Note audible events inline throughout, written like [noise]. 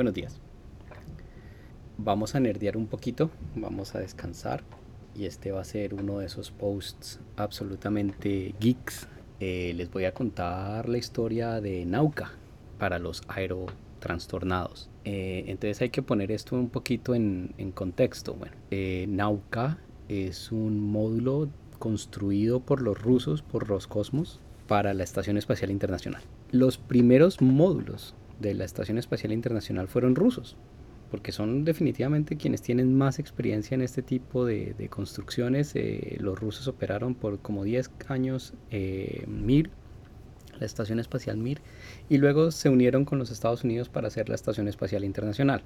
Buenos días. Vamos a nerdear un poquito, vamos a descansar y este va a ser uno de esos posts absolutamente geeks. Eh, les voy a contar la historia de Nauka para los aerotrastornados. Eh, entonces hay que poner esto un poquito en, contexto. Bueno, eh, es un módulo construido por los rusos, por Roscosmos, para la Estación Espacial Internacional. Los primeros módulos de la Estación Espacial Internacional fueron rusos, porque son definitivamente quienes tienen más experiencia en este tipo de, construcciones. Eh, los rusos operaron por como 10 años eh, Mir, la Estación Espacial Mir, y luego se unieron con los Estados Unidos para hacer la Estación Espacial Internacional.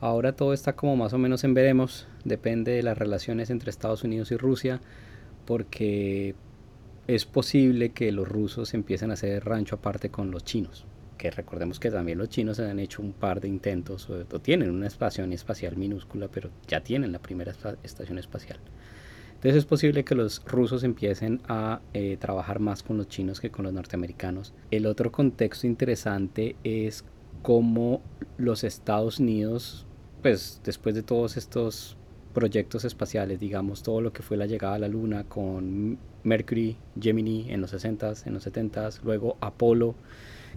Ahora todo está como más o menos en veremos, depende de las relaciones entre Estados Unidos y Rusia, porque es posible que los rusos empiecen a hacer rancho aparte con los chinos que recordemos que también los chinos han hecho un par de intentos, o, tienen una estación espacial minúscula, pero ya tienen la primera estación espacial. Entonces es posible que los rusos empiecen a eh, trabajar más con los chinos que con los norteamericanos. El otro contexto interesante es cómo los Estados Unidos, pues después de todos estos proyectos espaciales, digamos, todo lo que fue la llegada a la Luna con Mercury, Gemini en los 60s, en los 70s, luego Apolo,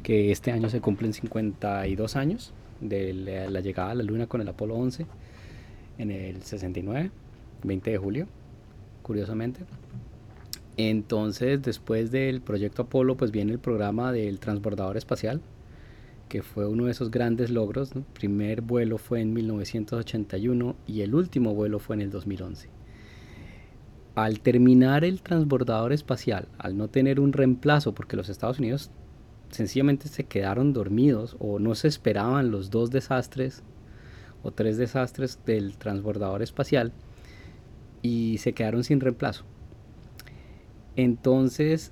que este año se cumplen 52 años de la, llegada a la Luna con el Apolo 11 en el 69, 20 de julio, curiosamente. Entonces, después del proyecto Apolo, pues viene el programa del transbordador espacial, que fue uno de esos grandes logros. El primer vuelo fue en 1981 y el último vuelo fue en el 2011. Al terminar el transbordador espacial, al no tener un reemplazo, porque los Estados Unidos sencillamente se quedaron dormidos o no se esperaban los dos desastres o tres desastres del transbordador espacial y se quedaron sin reemplazo. Entonces,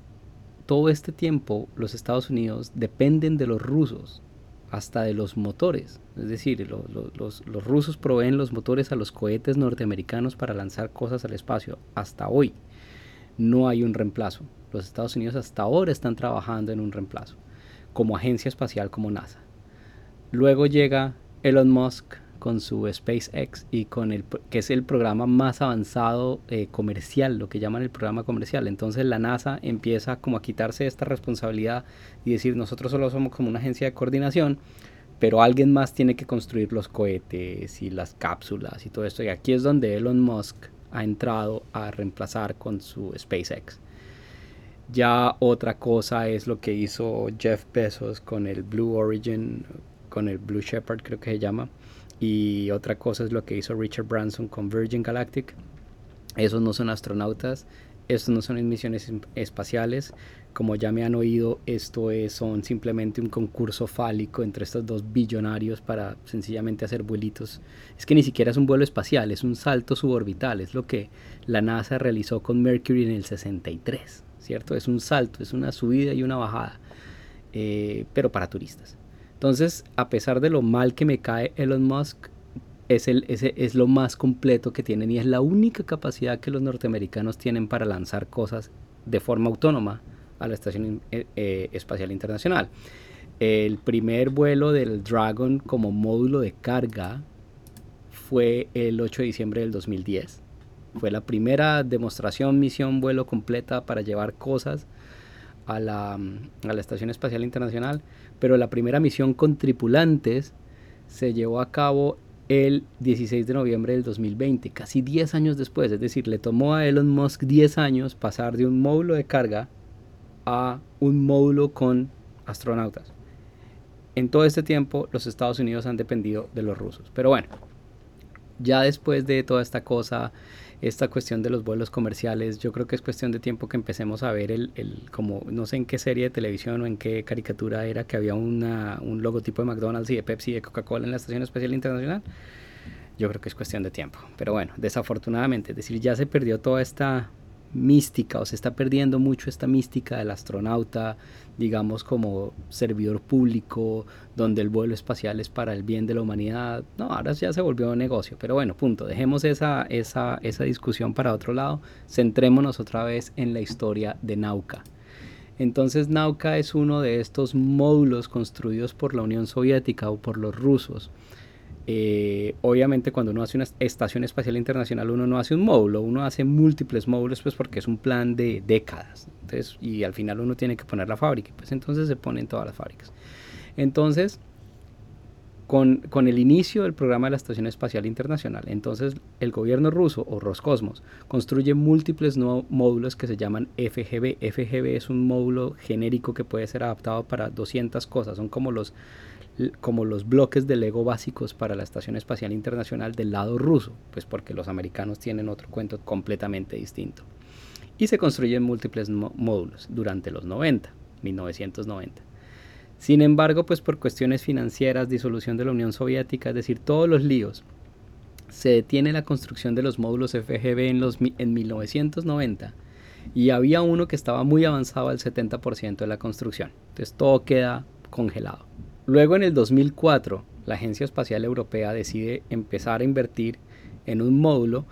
todo este tiempo los Estados Unidos dependen de los rusos, hasta de los motores. Es decir, los, rusos proveen los motores a los cohetes norteamericanos para lanzar cosas al espacio. Hasta hoy no hay un reemplazo. Los Estados Unidos hasta ahora están trabajando en un reemplazo como agencia espacial como NASA. Luego llega Elon Musk con su SpaceX y con el que es el programa más avanzado eh, comercial, lo que llaman el programa comercial. Entonces la NASA empieza como a quitarse esta responsabilidad y decir nosotros solo somos como una agencia de coordinación, pero alguien más tiene que construir los cohetes y las cápsulas y todo esto. Y aquí es donde Elon Musk ha entrado a reemplazar con su SpaceX. Ya otra cosa es lo que hizo Jeff Bezos con el Blue Origin, con el Blue Shepard creo que se llama. Y otra cosa es lo que hizo Richard Branson con Virgin Galactic. Esos no son astronautas, estos no son misiones espaciales. Como ya me han oído, esto es, son simplemente un concurso fálico entre estos dos billonarios para sencillamente hacer vuelitos. Es que ni siquiera es un vuelo espacial, es un salto suborbital. Es lo que la NASA realizó con Mercury en el 63. ¿cierto? Es un salto, es una subida y una bajada, eh, pero para turistas. Entonces, a pesar de lo mal que me cae Elon Musk, es, lo más completo que tienen y es la única capacidad que los norteamericanos tienen para lanzar cosas de forma autónoma a la Estación eh, eh, Espacial Internacional. El primer vuelo del Dragon como módulo de carga fue el 8 de diciembre del 2010. Fue la primera demostración, misión, vuelo completa para llevar cosas a la Estación Espacial Internacional, pero la primera misión con tripulantes se llevó a cabo el 16 de noviembre del 2020, casi 10 años después, es decir, le tomó a Elon Musk 10 años pasar de un módulo de carga a un módulo con astronautas. En todo este tiempo los Estados Unidos han dependido de los rusos. Pero bueno, ya después de toda esta cosa, esta cuestión de los vuelos comerciales, yo creo que es cuestión de tiempo que empecemos a ver el, el como no sé en qué serie de televisión o en qué caricatura era que había una, un logotipo de McDonald's y de Pepsi y de Coca-Cola en la Estación Espacial Internacional. Yo creo que es cuestión de tiempo. Pero bueno, desafortunadamente, es decir, ya se perdió toda esta mística o se está perdiendo mucho esta mística del astronauta, digamos como servidor público, donde el vuelo espacial es para el bien de la humanidad. No, ahora ya se volvió un negocio, pero bueno, punto, dejemos esa, esa, esa discusión para otro lado, centrémonos otra vez en la historia de Nauka. Entonces Nauka es uno de estos módulos construidos por la Unión Soviética o por los rusos. Eh, obviamente cuando uno hace una estación espacial internacional uno no hace un módulo, uno hace múltiples módulos pues porque es un plan de décadas. Entonces, y al final uno tiene que poner la fábrica, pues entonces se ponen todas las fábricas. Entonces, con, el inicio del programa de la Estación Espacial Internacional. Entonces el gobierno ruso o Roscosmos construye múltiples módulos que se llaman FGB. FGB es un módulo genérico que puede ser adaptado para 200 cosas. Son como los, como los bloques de Lego básicos para la Estación Espacial Internacional del lado ruso, pues porque los americanos tienen otro cuento completamente distinto. Y se construyen múltiples módulos durante los 90, 1990. Sin embargo, pues por cuestiones financieras, disolución de la Unión Soviética, es decir, todos los líos, se detiene la construcción de los módulos FGB en, los, en 1990 y había uno que estaba muy avanzado al 70% de la construcción. Entonces todo queda congelado. Luego en el 2004, la Agencia Espacial Europea decide empezar a invertir en un módulo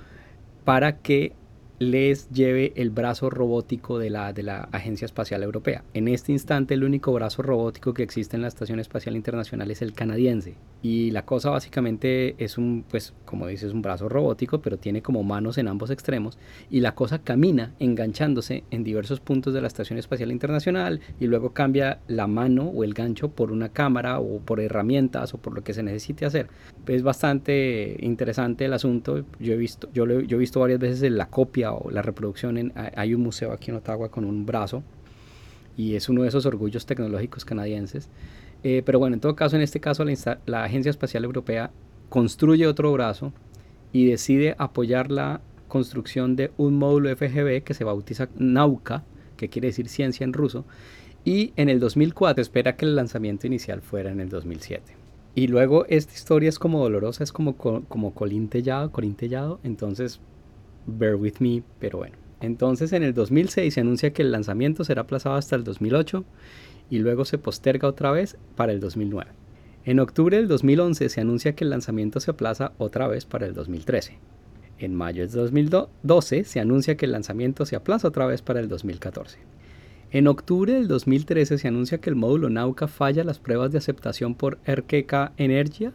para que les lleve el brazo robótico de la, de la Agencia Espacial Europea. En este instante el único brazo robótico que existe en la Estación Espacial Internacional es el canadiense. Y la cosa básicamente es un, pues como dices, un brazo robótico, pero tiene como manos en ambos extremos. Y la cosa camina enganchándose en diversos puntos de la Estación Espacial Internacional y luego cambia la mano o el gancho por una cámara o por herramientas o por lo que se necesite hacer. Es bastante interesante el asunto. Yo he visto, yo, he visto varias veces la copia la reproducción. En, hay un museo aquí en Ottawa con un brazo y es uno de esos orgullos tecnológicos canadienses. Eh, pero bueno, en todo caso, en este caso la, Agencia Espacial Europea construye otro brazo y decide apoyar la construcción de un módulo FGB que se bautiza Nauka, que quiere decir ciencia en ruso, y en el 2004 espera que el lanzamiento inicial fuera en el 2007. Y luego esta historia es como dolorosa, es como, como colintellado, colintellado, entonces bear with me, pero bueno. Entonces en el 2006 se anuncia que el lanzamiento será aplazado hasta el 2008 y luego se posterga otra vez para el 2009. En octubre del 2011 se anuncia que el lanzamiento se aplaza otra vez para el 2013. En mayo del 2012 se anuncia que el lanzamiento se aplaza otra vez para el 2014. En octubre del 2013 se anuncia que el módulo Nauka falla las pruebas de aceptación por RKK Energia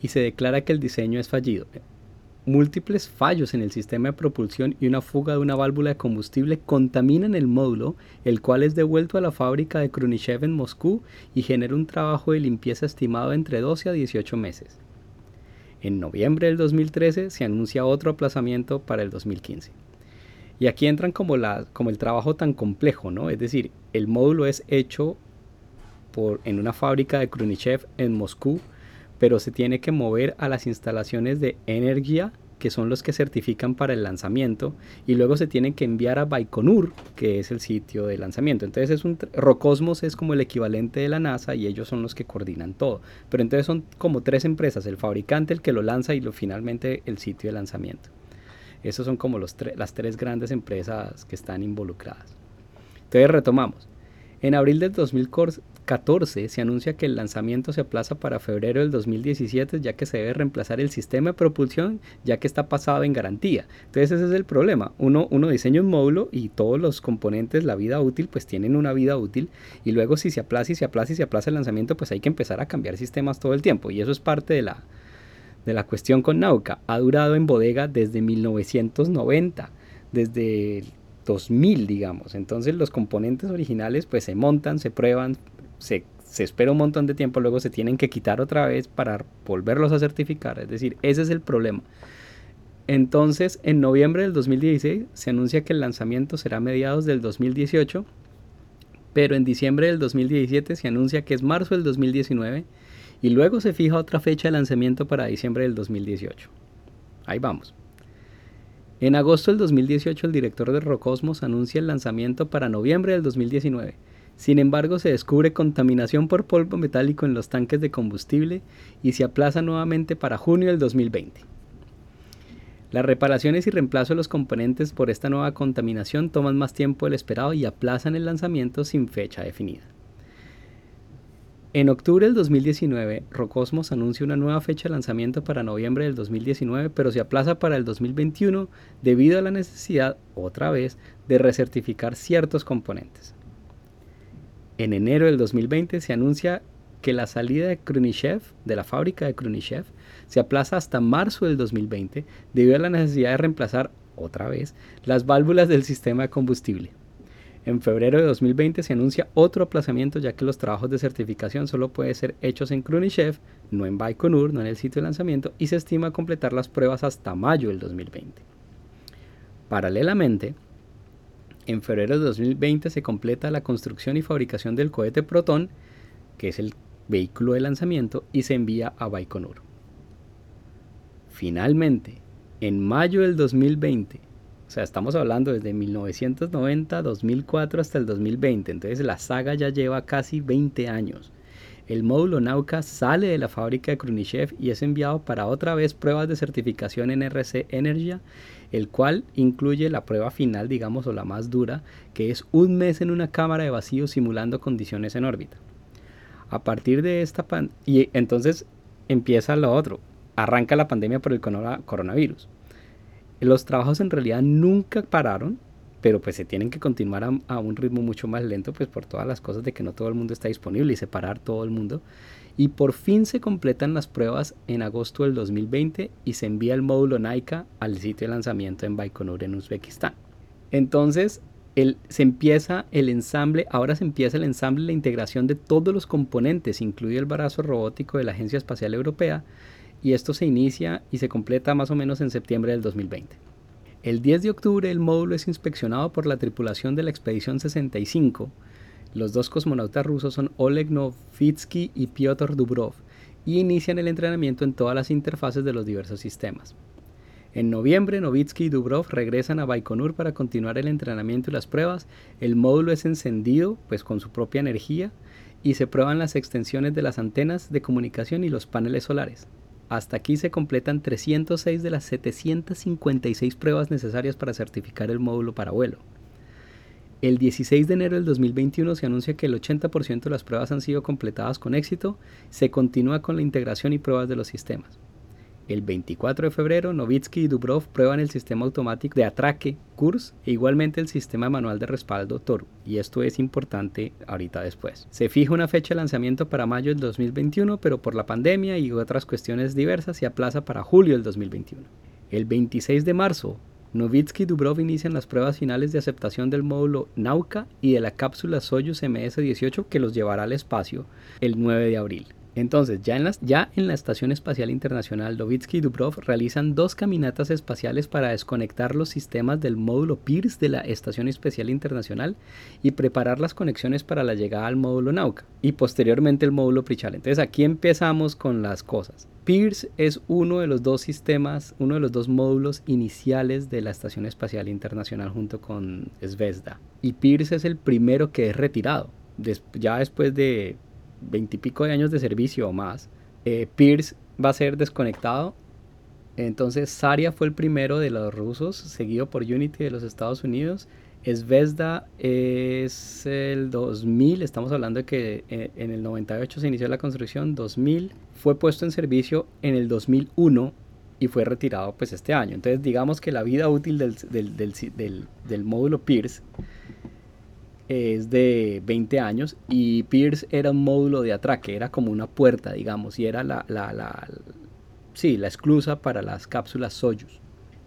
y se declara que el diseño es fallido múltiples fallos en el sistema de propulsión y una fuga de una válvula de combustible contaminan el módulo, el cual es devuelto a la fábrica de Krunishev en Moscú y genera un trabajo de limpieza estimado entre 12 a 18 meses. En noviembre del 2013 se anuncia otro aplazamiento para el 2015. Y aquí entran como, la, como el trabajo tan complejo, ¿no? Es decir, el módulo es hecho por, en una fábrica de Krunishev en Moscú, pero se tiene que mover a las instalaciones de energía que son los que certifican para el lanzamiento y luego se tienen que enviar a Baikonur, que es el sitio de lanzamiento. Entonces es un Rocosmos es como el equivalente de la NASA y ellos son los que coordinan todo. Pero entonces son como tres empresas, el fabricante, el que lo lanza y lo, finalmente el sitio de lanzamiento. Esos son como los las tres grandes empresas que están involucradas. Entonces retomamos. En abril del 2014 se anuncia que el lanzamiento se aplaza para febrero del 2017 ya que se debe reemplazar el sistema de propulsión ya que está pasado en garantía. Entonces ese es el problema. Uno, uno diseña un módulo y todos los componentes, la vida útil, pues tienen una vida útil y luego si se aplaza y se aplaza y se aplaza el lanzamiento pues hay que empezar a cambiar sistemas todo el tiempo y eso es parte de la, de la cuestión con Nauka. Ha durado en bodega desde 1990 desde 2000, digamos. Entonces los componentes originales pues se montan, se prueban, se, espera un montón de tiempo, luego se tienen que quitar otra vez para volverlos a certificar. Es decir, ese es el problema. Entonces, en noviembre del 2016 se anuncia que el lanzamiento será a mediados del 2018, pero en diciembre del 2017 se anuncia que es marzo del 2019 y luego se fija otra fecha de lanzamiento para diciembre del 2018. Ahí vamos. En agosto del 2018 el director de Rocosmos anuncia el lanzamiento para noviembre del 2019. Sin embargo, se descubre contaminación por polvo metálico en los tanques de combustible y se aplaza nuevamente para junio del 2020. Las reparaciones y reemplazo de los componentes por esta nueva contaminación toman más tiempo del esperado y aplazan el lanzamiento sin fecha definida. En octubre del 2019, Rocosmos anuncia una nueva fecha de lanzamiento para noviembre del 2019, pero se aplaza para el 2021 debido a la necesidad, otra vez, de recertificar ciertos componentes. En enero del 2020 se anuncia que la salida de Krunishev, de la fábrica de Krunishev, se aplaza hasta marzo del 2020 debido a la necesidad de reemplazar otra vez las válvulas del sistema de combustible. En febrero de 2020 se anuncia otro aplazamiento ya que los trabajos de certificación solo pueden ser hechos en Krunishev, no en Baikonur, no en el sitio de lanzamiento, y se estima completar las pruebas hasta mayo del 2020. Paralelamente, en febrero de 2020 se completa la construcción y fabricación del cohete Proton, que es el vehículo de lanzamiento, y se envía a Baikonur. Finalmente, en mayo del 2020, o sea, estamos hablando desde 1990, 2004 hasta el 2020, entonces la saga ya lleva casi 20 años. El módulo Nauka sale de la fábrica de Krunishev y es enviado para otra vez pruebas de certificación en RC Energia, el cual incluye la prueba final, digamos, o la más dura, que es un mes en una cámara de vacío simulando condiciones en órbita. A partir de esta pan y entonces empieza lo otro, arranca la pandemia por el coronavirus. Los trabajos en realidad nunca pararon, pero pues se tienen que continuar a, un ritmo mucho más lento, pues por todas las cosas de que no todo el mundo está disponible y separar todo el mundo. Y por fin se completan las pruebas en agosto del 2020 y se envía el módulo Naika al sitio de lanzamiento en Baikonur en Uzbekistán. Entonces, se empieza el ensamble, ahora se empieza el ensamble, la integración de todos los componentes, incluido el brazo robótico de la Agencia Espacial Europea, y esto se inicia y se completa más o menos en septiembre del 2020. El 10 de octubre el módulo es inspeccionado por la tripulación de la expedición 65. Los dos cosmonautas rusos son Oleg Novitsky y Pyotr Dubrov y inician el entrenamiento en todas las interfaces de los diversos sistemas. En noviembre, Novitsky y Dubrov regresan a Baikonur para continuar el entrenamiento y las pruebas. El módulo es encendido, pues con su propia energía, y se prueban las extensiones de las antenas de comunicación y los paneles solares. Hasta aquí se completan 306 de las 756 pruebas necesarias para certificar el módulo para vuelo. El 16 de enero del 2021 se anuncia que el 80% de las pruebas han sido completadas con éxito. Se continúa con la integración y pruebas de los sistemas. El 24 de febrero, Novitsky y Dubrov prueban el sistema automático de atraque KURS e igualmente el sistema manual de respaldo TORU, y esto es importante ahorita después. Se fija una fecha de lanzamiento para mayo del 2021, pero por la pandemia y otras cuestiones diversas se aplaza para julio del 2021. El 26 de marzo, Novitsky y Dubrov inician las pruebas finales de aceptación del módulo Nauka y de la cápsula Soyuz MS-18 que los llevará al espacio el 9 de abril. Entonces, ya en, la Estación Espacial Internacional, Lovitsky y Dubrov realizan dos caminatas espaciales para desconectar los sistemas del módulo Pierce de la Estación Espacial Internacional y preparar las conexiones para la llegada al módulo Nauka y posteriormente el módulo Prichal. Entonces, aquí empezamos con las cosas. Pierce es uno de los dos sistemas, uno de los dos módulos iniciales de la Estación Espacial Internacional junto con Zvezda. Y Pierce es el primero que es retirado. ya después de veintipico de años de servicio o más, eh, Pierce va a ser desconectado. Entonces Saria fue el primero de los rusos, seguido por Unity de los Estados Unidos. Zvezda es el 2000, estamos hablando de que eh, en el 98 se inició la construcción, 2000 fue puesto en servicio en el 2001 y fue retirado pues este año. Entonces digamos que la vida útil del, del módulo Pierce es de 20 años y Pierce era un módulo de atraque, era como una puerta, digamos, y era la, la, la, sí, la esclusa para las cápsulas Soyuz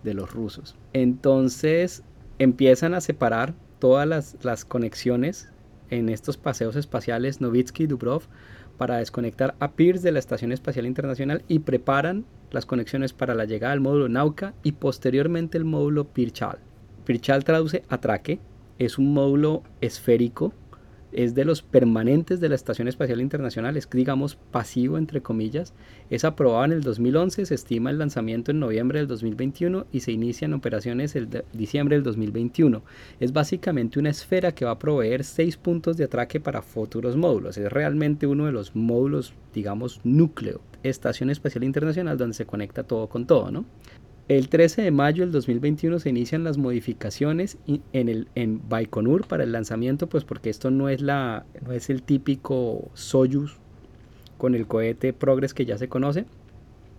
de los rusos. Entonces empiezan a separar todas las, las conexiones en estos paseos espaciales Novitsky y Dubrov para desconectar a Pierce de la Estación Espacial Internacional y preparan las conexiones para la llegada al módulo Nauka y posteriormente el módulo Pirchal. Pirchal traduce atraque es un módulo esférico, es de los permanentes de la Estación Espacial Internacional, es digamos pasivo entre comillas, es aprobado en el 2011, se estima el lanzamiento en noviembre del 2021 y se inician operaciones el diciembre del 2021. Es básicamente una esfera que va a proveer seis puntos de atraque para futuros módulos, es realmente uno de los módulos digamos núcleo, Estación Espacial Internacional donde se conecta todo con todo, ¿no? El 13 de mayo del 2021 se inician las modificaciones en, el, en Baikonur para el lanzamiento, pues porque esto no es, la, no es el típico Soyuz con el cohete Progress que ya se conoce,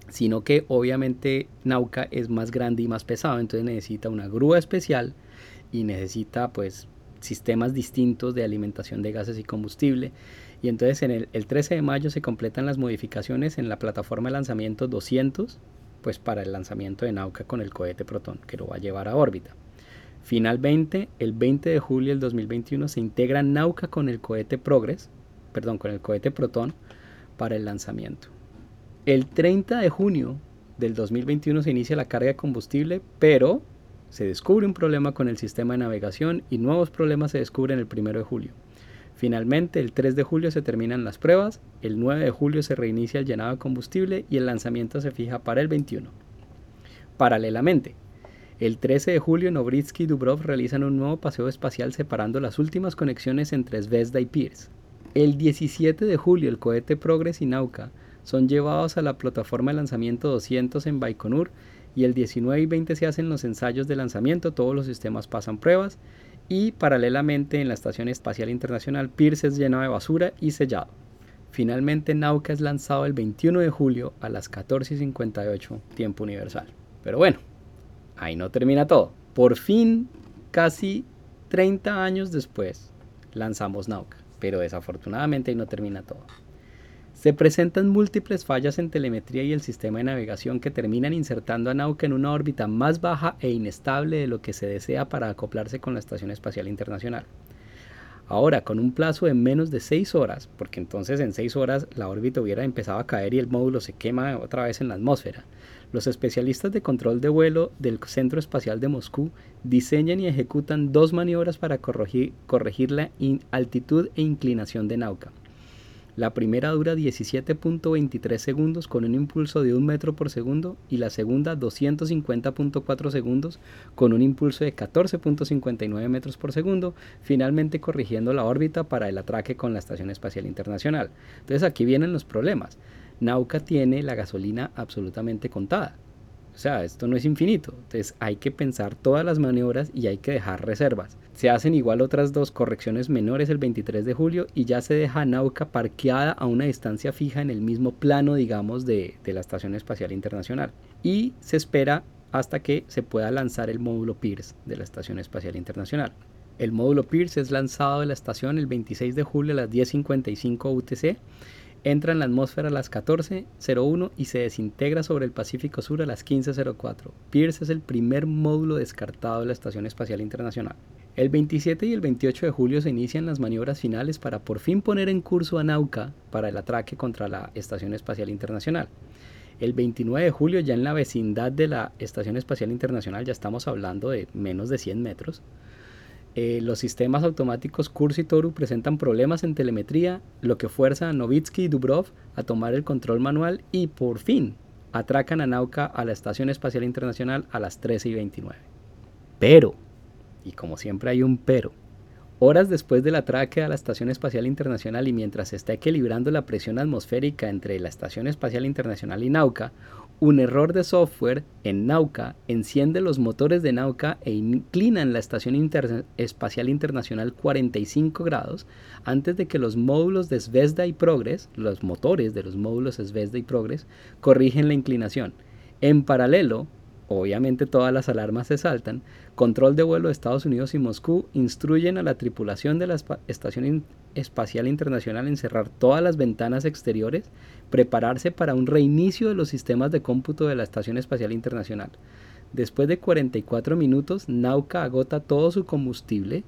sino que obviamente Nauka es más grande y más pesado, entonces necesita una grúa especial y necesita pues sistemas distintos de alimentación de gases y combustible. Y entonces en el, el 13 de mayo se completan las modificaciones en la plataforma de lanzamiento 200, pues para el lanzamiento de Nauka con el cohete Proton, que lo va a llevar a órbita. Finalmente, el 20 de julio del 2021 se integra Nauka con el cohete Progress, perdón, con el cohete Proton para el lanzamiento. El 30 de junio del 2021 se inicia la carga de combustible, pero se descubre un problema con el sistema de navegación y nuevos problemas se descubren el 1 de julio. Finalmente, el 3 de julio se terminan las pruebas, el 9 de julio se reinicia el llenado de combustible y el lanzamiento se fija para el 21. Paralelamente, el 13 de julio Novritsky y Dubrov realizan un nuevo paseo espacial separando las últimas conexiones entre Zvezda y Pierce. El 17 de julio el cohete Progress y Nauka son llevados a la plataforma de lanzamiento 200 en Baikonur y el 19 y 20 se hacen los ensayos de lanzamiento, todos los sistemas pasan pruebas y paralelamente en la Estación Espacial Internacional Pierce es lleno de basura y sellado. Finalmente Nauka es lanzado el 21 de julio a las 14.58 tiempo universal. Pero bueno, ahí no termina todo. Por fin, casi 30 años después, lanzamos Nauka. Pero desafortunadamente ahí no termina todo. Se presentan múltiples fallas en telemetría y el sistema de navegación que terminan insertando a Nauka en una órbita más baja e inestable de lo que se desea para acoplarse con la Estación Espacial Internacional. Ahora, con un plazo de menos de 6 horas, porque entonces en 6 horas la órbita hubiera empezado a caer y el módulo se quema otra vez en la atmósfera, los especialistas de control de vuelo del Centro Espacial de Moscú diseñan y ejecutan dos maniobras para corregir, corregir la altitud e inclinación de Nauka. La primera dura 17.23 segundos con un impulso de 1 metro por segundo y la segunda 250.4 segundos con un impulso de 14.59 metros por segundo, finalmente corrigiendo la órbita para el atraque con la Estación Espacial Internacional. Entonces aquí vienen los problemas. Nauka tiene la gasolina absolutamente contada. O sea, esto no es infinito. Entonces hay que pensar todas las maniobras y hay que dejar reservas. Se hacen igual otras dos correcciones menores el 23 de julio y ya se deja Nauka parqueada a una distancia fija en el mismo plano, digamos, de, de la Estación Espacial Internacional. Y se espera hasta que se pueda lanzar el módulo Pierce de la Estación Espacial Internacional. El módulo Pierce es lanzado de la estación el 26 de julio a las 10.55 UTC Entra en la atmósfera a las 14.01 y se desintegra sobre el Pacífico Sur a las 15.04. Pierce es el primer módulo descartado de la Estación Espacial Internacional. El 27 y el 28 de julio se inician las maniobras finales para por fin poner en curso a Nauka para el atraque contra la Estación Espacial Internacional. El 29 de julio, ya en la vecindad de la Estación Espacial Internacional, ya estamos hablando de menos de 100 metros, eh, los sistemas automáticos Kurs y Toru presentan problemas en telemetría, lo que fuerza a Novitsky y Dubrov a tomar el control manual y por fin atracan a Nauka a la Estación Espacial Internacional a las 13 y 29. Pero, y como siempre hay un pero, horas después del atraque a la Estación Espacial Internacional y mientras se está equilibrando la presión atmosférica entre la Estación Espacial Internacional y Nauka, un error de software en Nauka enciende los motores de Nauka e inclina la Estación Espacial Internacional 45 grados antes de que los módulos de Zvezda y Progress, los motores de los módulos Zvezda y Progress, corrigen la inclinación. En paralelo, obviamente todas las alarmas se saltan, control de vuelo de Estados Unidos y Moscú instruyen a la tripulación de la Estación Espacial Internacional en cerrar todas las ventanas exteriores, prepararse para un reinicio de los sistemas de cómputo de la Estación Espacial Internacional. Después de 44 minutos, Nauka agota todo su combustible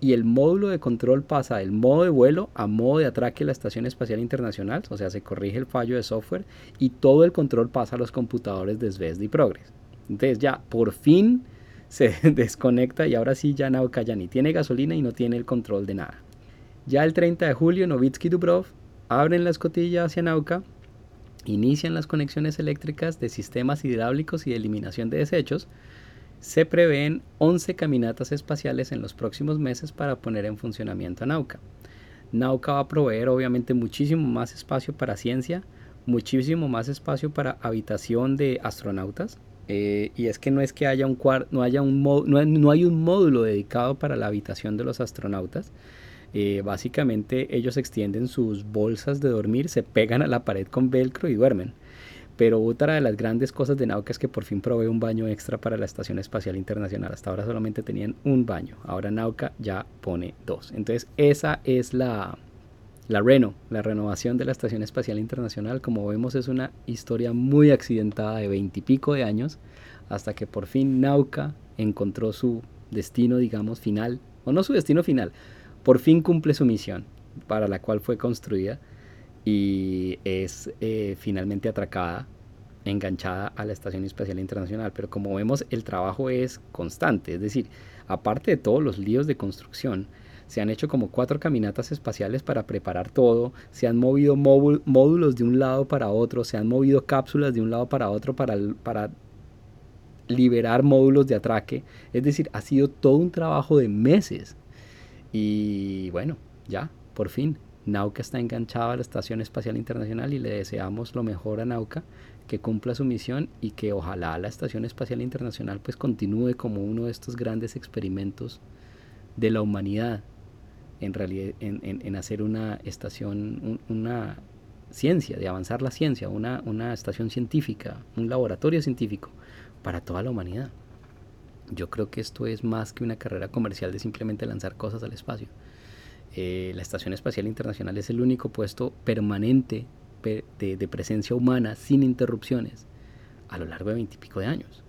y el módulo de control pasa del modo de vuelo a modo de atraque a la Estación Espacial Internacional, o sea, se corrige el fallo de software y todo el control pasa a los computadores de Zvezda y Progress. Entonces ya por fin se [laughs] desconecta y ahora sí ya Nauka ya ni tiene gasolina y no tiene el control de nada. Ya el 30 de julio Novitsky y Dubrov abren la escotilla hacia Nauka, inician las conexiones eléctricas de sistemas hidráulicos y de eliminación de desechos. Se prevén 11 caminatas espaciales en los próximos meses para poner en funcionamiento a Nauka. Nauka va a proveer obviamente muchísimo más espacio para ciencia, muchísimo más espacio para habitación de astronautas, eh, y es que no es que haya un no haya un no, hay un módulo dedicado para la habitación de los astronautas. Eh, básicamente ellos extienden sus bolsas de dormir, se pegan a la pared con velcro y duermen. Pero otra de las grandes cosas de Nauka es que por fin provee un baño extra para la Estación Espacial Internacional. Hasta ahora solamente tenían un baño. Ahora Nauka ya pone dos. Entonces esa es la, la reno, la renovación de la Estación Espacial Internacional. Como vemos es una historia muy accidentada de veintipico de años hasta que por fin Nauka encontró su destino, digamos, final. O no su destino final. Por fin cumple su misión para la cual fue construida y es eh, finalmente atracada, enganchada a la Estación Espacial Internacional. Pero como vemos, el trabajo es constante, es decir, aparte de todos los líos de construcción, se han hecho como cuatro caminatas espaciales para preparar todo, se han movido módulos de un lado para otro, se han movido cápsulas de un lado para otro para, para liberar módulos de atraque. Es decir, ha sido todo un trabajo de meses. Y bueno, ya, por fin, Nauka está enganchada a la Estación Espacial Internacional y le deseamos lo mejor a Nauka, que cumpla su misión y que ojalá la Estación Espacial Internacional pues continúe como uno de estos grandes experimentos de la humanidad en, realidad, en, hacer una estación, una ciencia, de avanzar la ciencia, una, una estación científica, un laboratorio científico para toda la humanidad. Yo creo que esto es más que una carrera comercial de simplemente lanzar cosas al espacio. Eh, la Estación Espacial Internacional es el único puesto permanente de, presencia humana sin interrupciones a lo largo de veintipico de años.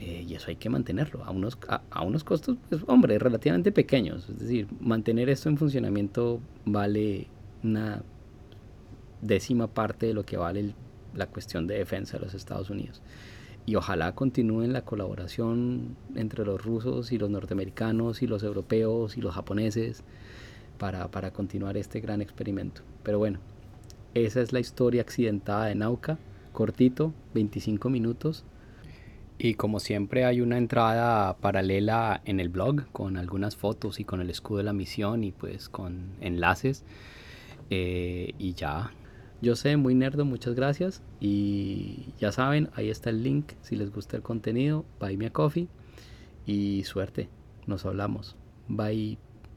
Eh, y eso hay que mantenerlo a unos, a, unos costos, pues, hombre, relativamente pequeños. Es decir, mantener esto en funcionamiento vale una décima parte de lo que vale la cuestión de defensa de los Estados Unidos. Y ojalá continúen la colaboración entre los rusos y los norteamericanos y los europeos y los japoneses para, para continuar este gran experimento. Pero bueno, esa es la historia accidentada de Nauka, cortito, 25 minutos. Y como siempre hay una entrada paralela en el blog con algunas fotos y con el escudo de la misión y pues con enlaces. Eh, y ya, yo sé, muy nerdo, muchas gracias. Y ya saben, ahí está el link si les gusta el contenido. Buy me a coffee. Y suerte, nos hablamos. Bye.